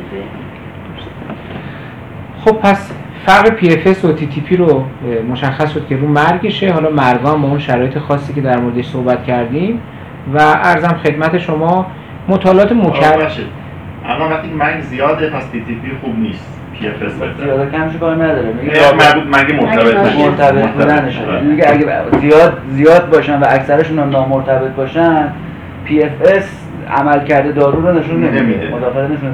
Speaker 1: خب پس فرق پی اف اس و تی تی پی رو مشخص شد که رو مرگشه. حالا مرگان با اون شرایط خاصی که در موردش صحبت کردیم. و ارزم خدمت شما مطالعات مکرر
Speaker 3: اما وقتی مرگ زیاده پس TTP خوب نیست. PFS
Speaker 2: زیاد کمش کار نداره.
Speaker 3: مگه مرتبط؟
Speaker 2: مرتبط
Speaker 3: آره.
Speaker 2: میگه اگه زیاد زیاد باشن و اکثرشون هم نامرتبط باشن پی اف اس عمل کرده دارو رو نشون نمیده. مداخله نشون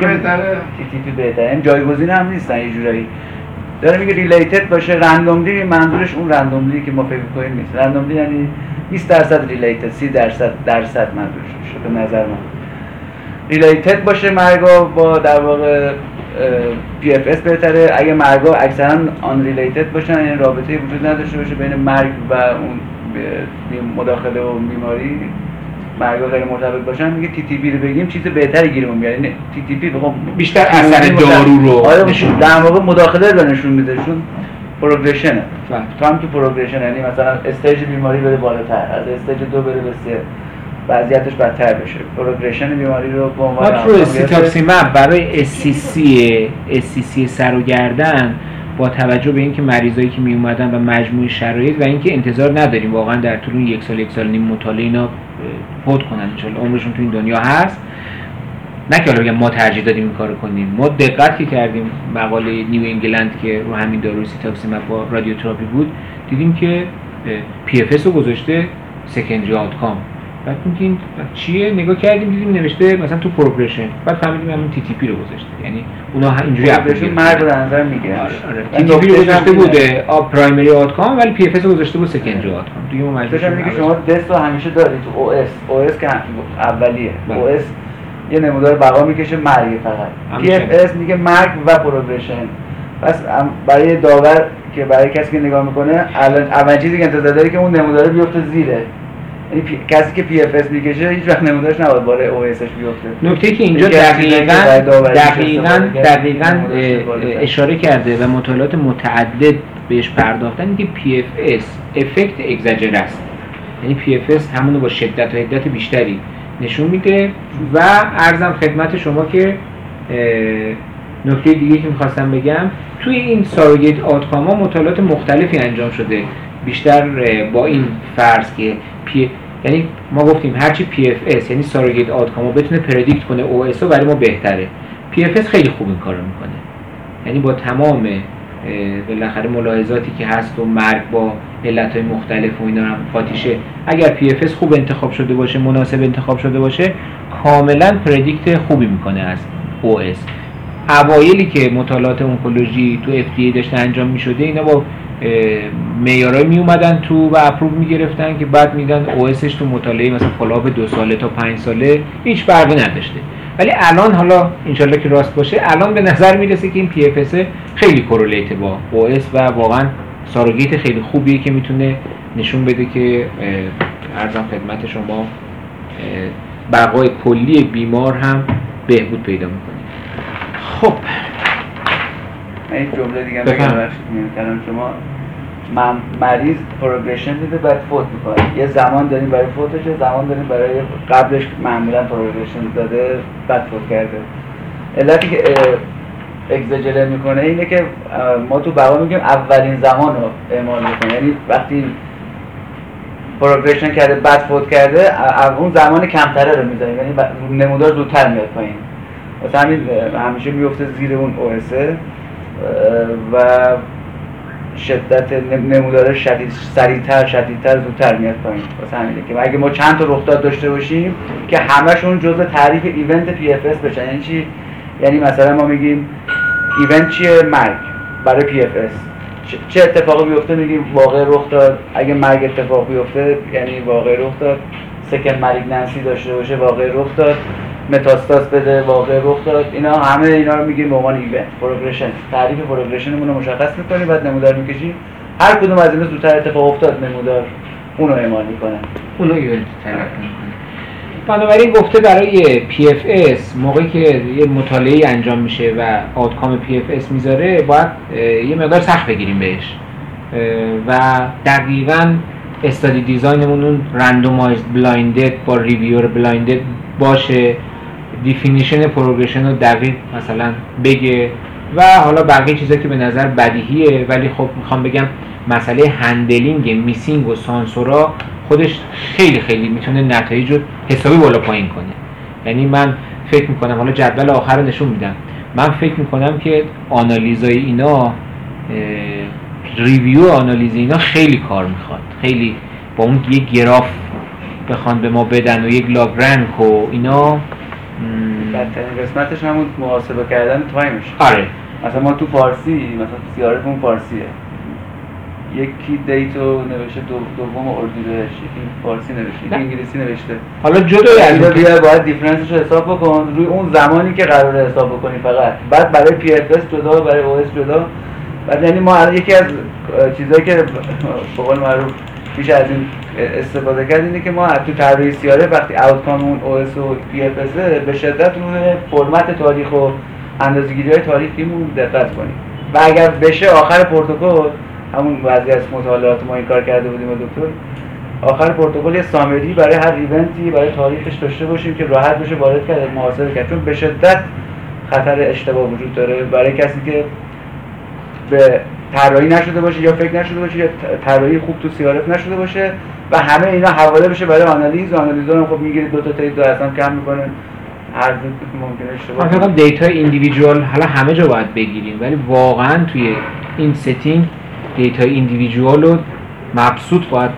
Speaker 3: بهتره؟ TTP بهتره.
Speaker 2: این جایگزین هم نیستن یه جورایی. داره میگه related باشه randomly منظورش اون randomly که ما فکر می‌کنیم نیست. randomly یعنی 20 درصد related 30 درصد درصد منظورش میشه به نظر من. related باشه مرگا با در واقع PFS بهتره. اگه مرگا اکثرا unrelated باشن یعنی رابطه وجود نداشته باشه بین مرگ و اون مداخله و بیماری مرگا غیر مرتبط باشن میگه TTP رو بگیم چیز بهتری گیرمون میاد یعنی TTP
Speaker 1: بیشتر اثر دارو رو
Speaker 2: آره در واقع مداخله رو نشون میده چون progression
Speaker 1: ه.
Speaker 2: تو هم تو progression یعنی مثلا stage بیماری بره بالاتر از stage دو بره به سه وضعیتش بدتر بشه. progression بیماری رو به عنوان
Speaker 1: cetuximab برای SCC SCC سر و گردن با توجه به اینکه مریضایی که می اومدن و مجموع شرایط و اینکه انتظار نداریم واقعا در طول یک سال یک سال نیم مطالعه اینا فوت کنن. انشالله عمرشون تو این دنیا هست. نه که بگم ما ترجیح دادیم این کارو کنیم. ما دقت که کردیم مقاله New England که رو همین داروی cetuximab با رادیوتراپی بود دیدیم که PF رو گذاشته secondary outcome بعد میگیم چیه؟ نگاه کردیم دیدیم نوشته مثلا تو progression بعد فهمیدیم همون TTP رو گذاشته. یعنی اونا اینجوری
Speaker 2: مرگ رو در نظر این
Speaker 1: TTP رو گذاشته. بوده a primary outcome ولی PFS رو گذاشته بود secondary outcome دیگه
Speaker 2: داشتم
Speaker 1: شدیم
Speaker 2: میگه شما دست رو همیشه دارید. تو OS OS که اولیه.
Speaker 1: بله.
Speaker 2: OS یه نمودار بقا می‌کشه مرگ فقط. PFS میگه مرگ و progression پس برای داور که برای کسی که نگاه می‌کنه الان اولین چیزی که انتظار داره که اون نمودار بیفته زیره. یعنی P- کسی که PFS می‌کشه هیچ وقت نمودارش نباید بالای OS ش بیفته.
Speaker 1: نکته که اینجا دقیقا دقیقا دقیقا. اشاره کرده و مطالعات متعدد بهش پرداختن که PFS effect exaggerate است. یعنی PFS همونو با شدت و حدت بیشتری نشون میده و عرضم خدمت شما که نکته دیگه که می‌خواستم بگم توی این surrogate outcome ا مطالعات مختلفی انجام شده. بیشتر با این فرض که P یعنی ما گفتیم هرچی PFS یعنی surrogate outcome ا بتونه predict کنه OS برای ما بهتره. PFS خیلی خوب این کارو می‌کنه. یعنی با تمام بالاخره ملاحظاتی که هست و مرگ با علتهای مختلف و اینا هم قاطیشه اگر PFS خوب انتخاب شده باشه مناسب انتخاب شده باشه کاملا predict خوبی می‌کنه از OS اوایلی که مطالعات اونکولوژی تو FDA داشته انجام می‌شده اینا با اه، معیارایی می اومدن تو و approve می‌گرفتن که بعد می‌دیدن OS ش تو مطالعه مثلا follow-up دو ساله تا پنج ساله هیچ فرقی نداشته. ولی الان حالا انشالله که راست باشه الان به نظر می‌رسه که این PF خیلی correlate با OS و واقعا ساروگیت خیلی خوبیه که می‌تونه نشون بده که ارزم خدمت شما بقای کلی بیمار هم بهبود پیدا می‌کنه. خب.
Speaker 2: من یک جمله دیگه. بگم کلام شما من مریض پروگرشن دیده بعد فوت می‌کنه. یه زمان داریم برای فوتش زمان داریم برای قبلش معمولا پروگرشن داده بعد فوت کرده. علتی که اگزاجره می‌کنه اینه که ما تو بقا میگیم اولین زمان رو اعمال می‌کنه. یعنی وقتی progression کرده بعد فوت کرده اون زمان کمتره رو می‌ذاریم. یعنی نمودار زودتر میاد پایین. واسه همین اه، همیشه میفته زیر اون OS ه و شدت نم- نمودار شدید سریعتر شدیدتر زودتر میاد پایین. واسه همینه که اگه ما چند تا رخداد داشته باشیم که همشون جزء تعریف event PFS بشن. یعنی چی؟ یعنی مثلا ما میگیم event چیه؟ مرگ. برای PFS چه اتفاقی بیفته میگیم واقعه رخ داد اگه مرگ اتفاق بیفته یعنی واقعه رخ داد second malignancy داشته باشه واقعه رخ داد متاستاز بده واقعه رخ داد اینا همه اینا رو میگیم به عنوان event progression. تعریف progression مون رو مشخص می‌کنیم بعد نمودار می‌کشیم. هر کدوم از اینا زودتر اتفاق افتاد نمودار اون رو اعمال می‌کنه
Speaker 1: اونو event تعریف می‌کنه بنابراین گفته برای PFS موقعی که یه مطالعه انجام میشه و outcome PFS می‌ذاره باید یه مقدار سخت بگیریم بهش. و دقیقا study design مون اون randomized blinded با reviewer blinded باشه. definition progression رو دقیق مثلا بگه و حالا بقیه چیزا که به نظر بدیهیه ولی خب می‌خوام بگم مسئله handling missing و سانسورا خودش خیلی خیلی می‌تونه نتایج رو حسابی بالا پایین کنه. یعنی من فکر می‌کنم حالا جدول آخر نشون میدم. من فکر می‌کنم که آنالیزای اینا review آنالیز اینا خیلی کار می‌خواد. خیلی با اون یه گراف بخوان به ما بدن و یک log-rank و اینا
Speaker 2: بدترین قسمتش همون محاسبه کردن time ش
Speaker 1: آره.
Speaker 2: مثلا ما تو فارسی مثلا تو CRF تمون فارسیه. یکی date و نوشته دو دوم اردیبهشت یکی فارسی نوشته یکی انگلیسی نوشته.
Speaker 1: حالا جدا از اینکه-
Speaker 2: بیا باید difference ش رو حساب بکن. روی اون زمانی که قراره حساب بکنی فقط. بعد برای PFS جدا برای OS جدا. بعد یعنی ما یکی از چیزایی که به قول معروف میشه از این استفاده کرد اینه که ما تو طراحی CRF وقتی outcome اون OS و PFS به شدت روی فرمت تاریخ و اندازه‌گیری های تاریخیمون دقت کنیم. و اگر بشه آخر پروتکل همون بعضی از مطالعات ما این کار کرده بودیم با دکتر آخر پروتکل یه سامری برای هر ایونتی برای تاریخش داشته باشیم که راحت بشه وارد کرد محاسبه کرد. چون به شدت خطر اشتباه وجود داره. برای کسی که به طراحی نشده باشه یا فکر نشده باشه یا طراحی خوب تو سیارف نشده باشه و همه اینا حواله بشه برای آنالیز. و آنالیزور هم خب می‌گیرید دو تا تا دو اصلا کم می‌کنه. هر ممکنه اشتباه
Speaker 1: فکر کنم data individual حالا همه جا باید بگیریم ولی واقعا توی این setting data individual رو مبسوط باید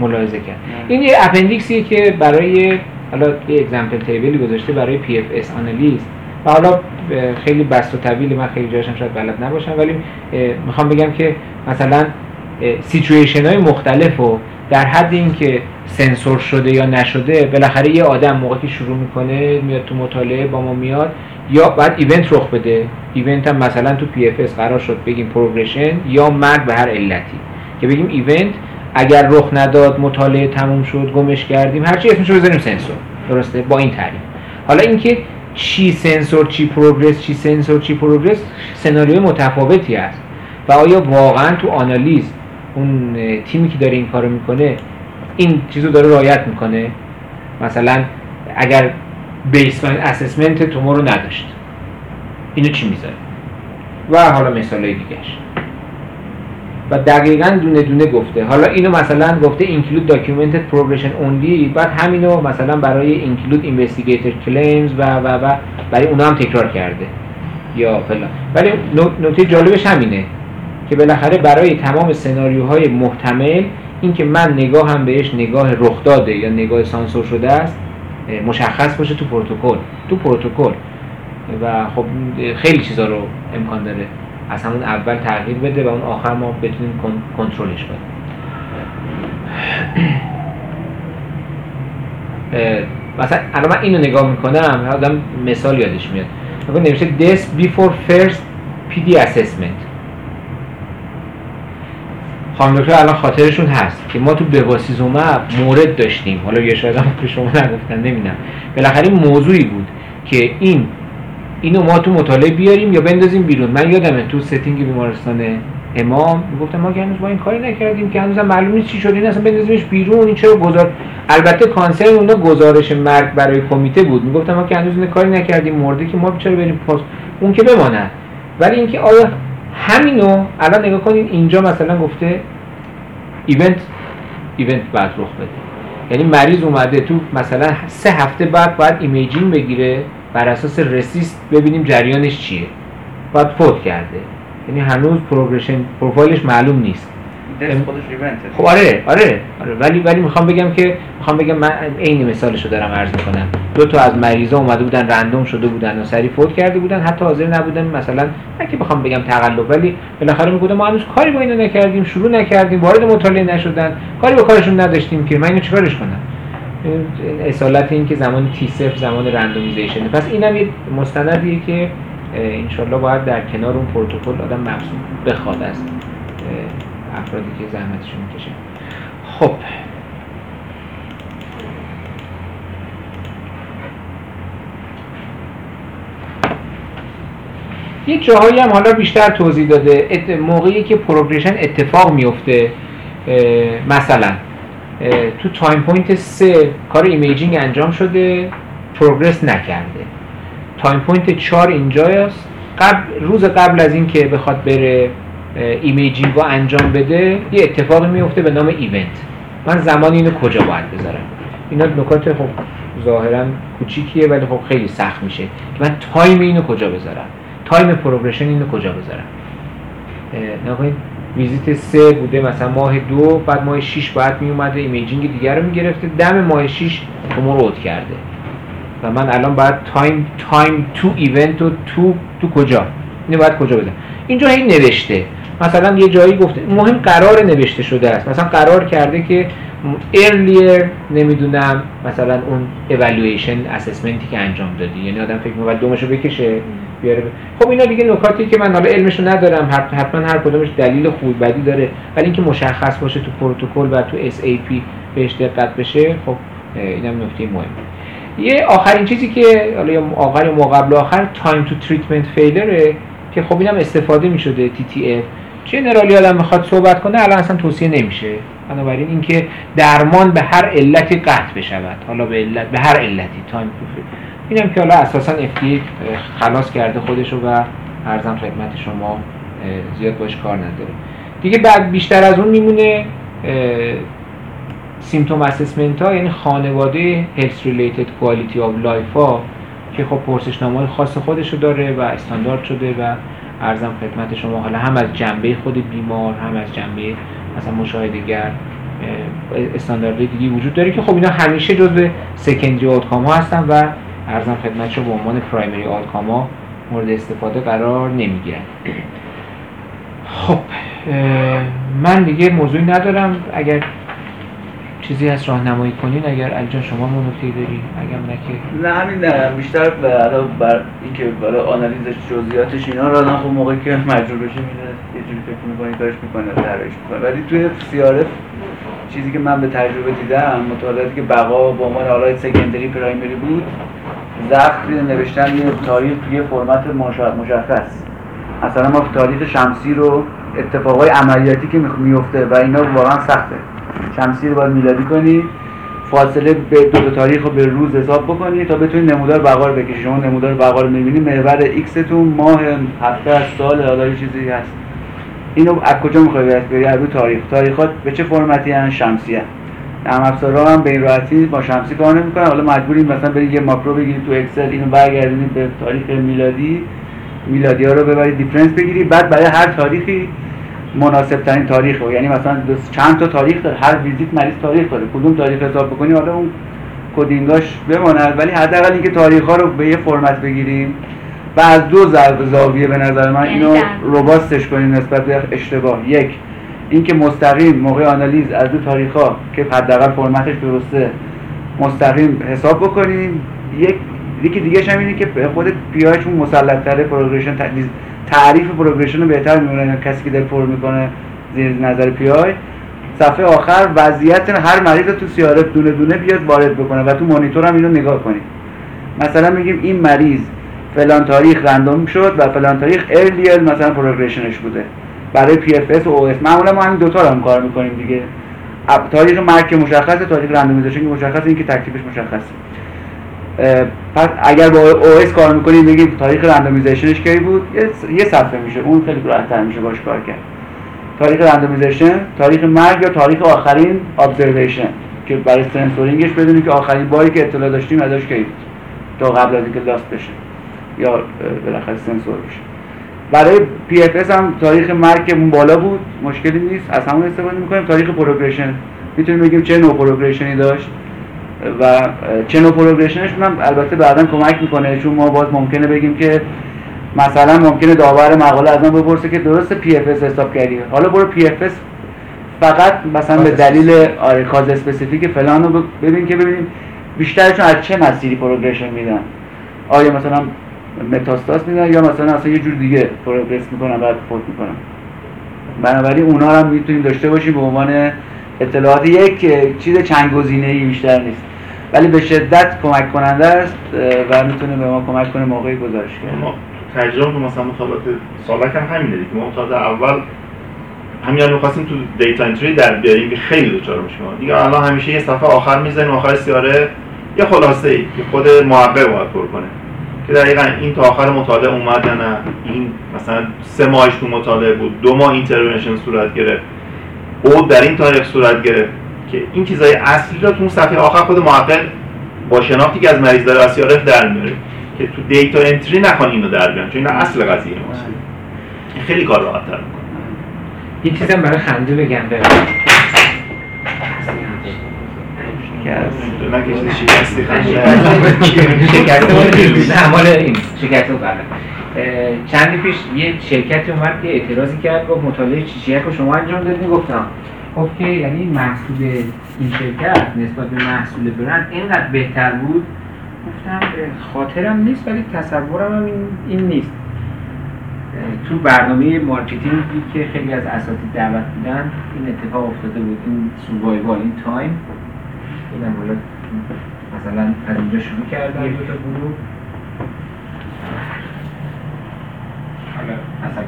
Speaker 1: ملاحظه کرد. این یه appendix یه که برای حالا یه example table ی گذاشته برای PFS آنالیز حالا خیلی بسط و طویل من خیلی جاشم شاید بلد نباشم ولی می‌خوام بگم که مثلا سیچویشن های مختلف رو در حد اینکه سنسور شده یا نشده بالاخره یه آدم موقعی که شروع می‌کنه میاد تو مطالعه با ما میاد یا بعد event رخ بده. event هم مثلا تو PFS قرار شد بگیم progression یا مرگ به هر علتی. که بگیم event اگر رخ نداد مطالعه تموم شد گمش کردیم هرچی اسمشو بذاریم سنسور. درسته؟ با این تعریف. حالا اینکه چی سنسور چی پروگرس چی سنسور چی پروگرس سناریوی متفاوتی است و آیا واقعا تو آنالیز اون تیمی که داره این کارو می‌کنه این چیزو داره رعایت می‌کنه؟ مثلا اگر بیسمن اسسمنت تومور رو نداشت اینو چی می‌ذاره؟ و حالا مثال دیگهش. و دقیقا دونه دونه گفته. حالا اینو مثلا گفته include documented progression only بعد همینو مثلا برای include investigator claims و و و برای اونا هم تکرار کرده. یا فلان. ولی نکته جالبش همینه که بالاخره برای تمام سناریوهای محتمل اینکه من نگاه هم بهش نگاه رخ داده یا نگاه سانسور شده است مشخص باشه تو پروتکل. تو پروتکل. و خب خیلی چیزا رو امکان داره. از همون اول تغییر بده و اون آخر ما بتونیم کن- کنترلش کنیم. مثلا الان من اینو نگاه می‌کنم آدم مثال یادش میاد. نگاه نوشته this before first PD assessment. خانم دکتر الان خاطرشون هست که ما تو بواسیزوماب مورد داشتیم. حالا یه شاید هم که شما نگفتن نمی‌دونم. بالاخره موضوعی بود که این اینو ما تو مطالعه بیاریم یا بندازیم بیرون. من یادمه تو setting بیمارستان امام می‌گفتم ما که هنوز با این کاری نکردیم که هنوزم معلوم نیست چی شد. این اصلا بندازیمش بیرون. این چرا گذار البته concern اونا گزارش مرگ برای کمیته بود. می‌گفتم ما که هنوز این کاری نکردیم. مرده که ما چرا بریم پاس اون که بماند. ولی اینکه آیا همینو الان نگاه کنید اینجا مثلا گفته event event بعد رخ بده. یعنی مریض اومده تو مثلا سه هفته بعد باید imaging بگیره. بر اساس RECIST ببینیم جریانش چیه. باید فوت کرده. یعنی هنوز progression profile ش معلوم نیست. خب آره آره آره. ولی ولی می‌خوام بگم که می‌خوام بگم من عین مثالش رو دارم عرض می‌کنم. دو تا از مریضا اومده بودن رندوم شده بودن و سری فوت کرده بودن. حتی حاضر نبودن مثلا نه که بخوام بگم تقلب ولی بالاخره می‌گفتم ما هنوز کاری با اینا نکردیم شروع نکردیم وارد مطالعه نشدن. کاری با کارشون نداشتیم که من اینو چیکارش کنم؟ این اصالت این که زمان تی صفر زمان رندومیزیشنه پس اینم یه مستندیه که انشالله باید در کنار اون پروتکل آدم مبسوط بخواد از افرادی که زحمتشون می‌کشه. خب. یه جاهایی هم حالا بیشتر توضیح داده. موقعی که progression اتفاق میفته مثلا. تو time point سه کار imaging انجام شده progress نکرده. time point 4 اینجاست. قبل روز قبل از اینکه بخواد بره imaging رو انجام بده یه اتفاقی میفته به نام event. من زمان اینو کجا باید بذارم؟ اینا نکات خب ظاهرا کوچیکیه ولی خب خیلی سخت میشه. که من time اینو کجا بذارم؟ time progression اینو کجا بذارم؟ نگا کنید ویزیت سه بوده مثلا ماه دو بعد ماه 6 باید می اومده imaging دیگر رو می‌گرفته دم ماه 6 شما فوت کرده. و من الان باید time time to event و تو تو کجا؟ اینو باید کجا بزنم اینجا این نوشته. مثلا یه جایی گفته مهم قرار نوشته شده است. مثلا قرار کرده که earlier نمی‌دونم مثلا اون evaluation اسسمنتی که انجام دادی. یعنی آدم فکر می‌کنه دومشو بکشه. بیاره. خب اینا دیگه نکاتی که من حالا علمشو ندارم حتما هر کدومش دلیل خوب بدی داره ولی اینکه مشخص باشه تو پروتکل و تو SAP بهش دقت بشه خب اینم نکته مهمه یه آخرین چیزی که حالا یا آخر یا قبل آخر time to treatment failure ه که خب اینم استفاده می‌شده TTF generally آدم می‌خواد صحبت کنه الان اصلا توصیه نمیشه. بنابراین اینکه درمان به هر علتی قطع بشود. حالا به علت به هر علتی time اینم که حالا اساسا FDA خلاص کرده خودشو و عرضم خدمت شما زیاد باش کار نداره. دیگه بعد بیشتر از اون میمونه symptom assessment ها یعنی خانواده health related quality of life ها که خب پرسشنامه خاص خودشو داره و استاندارد شده و عرضم خدمت شما حالا هم از جنبه خود بیمار هم از جنبه مثلا مشاهدهگر استاندارد دیگه وجود داره که خب اینا همیشه جزء secondary outcome ها هستن و عرضم خدمت شما به عنوان primary outcome ها مورد استفاده قرار نمی‌گیرن خب من دیگه موضوعی ندارم. اگر چیزی هست راهنمایی کنین اگر الجان شما مو داری اگر نه
Speaker 2: که نه همین نه بیشتر برای بر اینکه برای آنالیزش جزئیاتش اینا را خب موقعی که مجبور بشه میره یه جوری فکر می‌کنه کارش می‌کنه طراحیش می‌کنه. ولی توی سیارف چیزی که من به تجربه دیدم مطالعاتی که بقا با عنوان حالا سکندری پرایمری بود زخم نوشتن یه تاریخ توی فرمت مشخص. مثلا ما تاریخ شمسی رو اتفاقای عملیاتی که میفته و اینا واقعا سخته. شمسی رو باید میلادی کنی فاصله به دو, تاریخ رو به روز حساب بکنی تا بتونی نمودار بقا رو بکشی. شما نمودار بقا رو می‌بینی محور X تون ماه هفته سال حالا چیزی هست. اینو از کجا می‌خوای بری از تاریخ. تاریخات به چه فرمتی هستن شمسی هست نرم افزارا هم به این راحتی با شمسی کار نمی‌کنن. حالا مجبوریم مثلا برید یه ماکرو بگیرید تو اکسل اینو برگردونید به تاریخ میلادی. میلادی ها رو ببرید difference بگیرید. بعد برای هر تاریخی مناسب ترین تاریخ رو یعنی مثلا چند تا تاریخ داره. هر ویزیت مریض تاریخ داره. کدوم تاریخ حساب بکنی حالا اون coding اش بماند ولی حداقل اینکه تاریخ ها رو به یه فرمت بگیریم. و از دو زاویه به نظر من اینو یعنی robust ش کنیم نسبت به اشتباه. یک اینکه مستقیم موقع آنالیز از دو تاریخ ها که حداقل فرمتش درسته مستقیم حساب بکنیم. یک یکی دیگه هم اینه که خود PI چون مسلط تره progression تعریف progression رو بهتر می‌دونه کسی که داره پر می‌کنه زیر نظر PI صفحه آخر وضعیت هر مریض تو CRF دونه دونه بیاد وارد بکنه و تو مانیتور هم اینو نگاه کنید مثلا میگیم این مریض فلان تاریخ random شد و فلان تاریخ earlier مثلا progression ش بوده. برای PFS و OS. معمولا ما همین دوتا رو هم کار می‌کنیم دیگه. تاریخ مرگ مشخصه تاریخ randomization که مشخصه اینکه تکلیفش مشخصه. پس اگر با OS کار می‌کنیم بگیم تاریخ randomization ش کی بود؟ یه صفحه میشه. اون خیلی راحت‌تر میشه باش کار کرد. تاریخ randomization تاریخ مرگ یا تاریخ آخرین observation که برای سنسورینگش بدونیم که آخرین باری که اطلاع داشتیم ازش کی بود. تا قبل از اینکه lost بشه. یا بالاخره سنسور بشه. برای PFS هم تاریخ مرگ اون بالا بود. مشکلی نیست. از همون استفاده می‌کنیم. تاریخ progression می‌تونیم بگیم چه نوع progression ی داشت و چه نوع progression ش هم البته بعدا کمک می‌کنه. چون ما باز ممکنه بگیم که مثلا ممکنه داور مقاله از ما بپرسه که درست PFS حساب کردی؟ حالا برو PFS فقط مثلا به دلیل آره cause specific فلان رو ببین که ببینیم بیشترشون از چه مسیری progression میدن. آیا مثلا متاستاز میدن یا مثلا اصلا یه جور دیگه progress می‌کنن بعد فوت می‌کنن بنابراین اونا هم می‌تونیم داشته باشیم به عنوان اطلاعات. یک چیز چند ای بیشتر نیست. ولی به شدت کمک کننده است و می‌تونه به ما کمک کنه موقعی گزارش
Speaker 3: ما تجربه مثلا مطالعات سالک هم همینه دیگه. ما مطالعات اول همین می‌خواستیم تو دیتا انتری در بیاریم که خیلی دوچار میشیم. دیگه الان همیشه یه صفحه آخر می‌زنیم آخر سیاره یه خلاصه ای که خود محقق باید پر کنه. که دقیقا این تا آخر مطالعه اومد نه؟ این مثلا سه ماهش تو مطالعه بود دو ماه intervention صورت گرفت. او در این تاریخ صورت گرفت که این چیزای اصلی رو تو اون صفحه آخر خود محقق با شناختی که از مریض داره از در میاره که تو data entry نخوان اینو در بیارن چون این اصل قضیه ماست خیلی کار راحت تر می‌کنه.
Speaker 1: یه چیزم برای خنده بگم
Speaker 2: شکست
Speaker 3: نکشیده شکستی
Speaker 1: شکسته این <laughs> شکسته <laughs> چندی پیش یه شرکتی اومد که اعتراضی کرد گفت مطالعه چیچیک رو شما انجام دادین گفتم گفت که یعنی محصول این شرکت نسبت به محصول برند اینقدر بهتر بود. گفتم خاطرم نیست ولی تصورم هم این, این نیست. تو برنامه marketing ی که خیلی از اساتید دعوت بودن. این اتفاق افتاده بود این survival in time. اینم حالا مثلا از اینجا شروع کردن دو تا گروه. حالا مثلا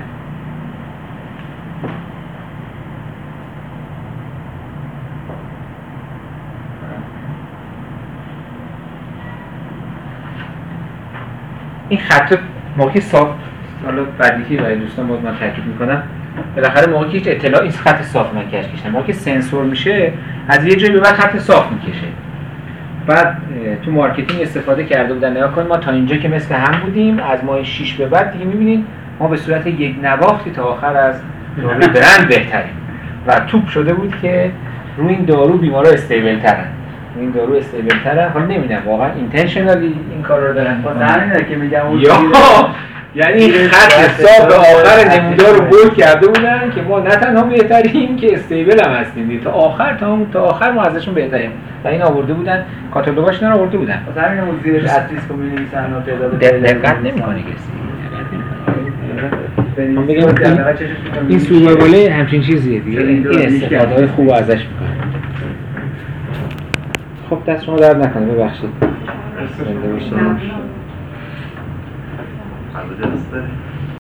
Speaker 1: این خط موقعی صاف حالا بعدی که برای دوستان باید من تاکید می‌کنم. بالاخره موقعی که هیچ اطلاع این خط صاف نکش کشن موقعی سنسور میشه از یه جایی به بعد خط صاف می‌کشه. بعد تو marketing استفاده کرده بودن. نگاه کن ما تا اینجا که مثل هم بودیم از ماه 6 به بعد دیگه می‌بینید ما به صورت یک نواختی تا آخر از داروی برند بهتریم. و توپ شده بود که روی این دارو بیمارا stable ترن روی این دارو stable ترن حالا نمی‌دونم واقعا intentionally این کار رو دارن.
Speaker 2: همینه که میگم
Speaker 1: یا یعنی
Speaker 2: زیر
Speaker 1: خط حساب به آخر نمودار رو bold کرده بودن که ما نه تنها بهتریم که stable هم هستیم. تا آخر تا, تا آخر ما ازشون بهتریم. و این آورده بودن. کاتالوگاش اینا رو آورده بودن.
Speaker 2: واسه همینه اون زیرش اتریسکو می‌نویسن و تعداد
Speaker 1: دقت نمی‌کنه کسی. من بگم
Speaker 2: بگم
Speaker 1: این- این سوبرباله همچین چیزیه دیگه. این
Speaker 2: این
Speaker 1: استفاده های؟ خوب ازش می‌کنه خب دست شما درد نکنه. ببخشید. زنده باشید.
Speaker 3: فردا جلسه داریم.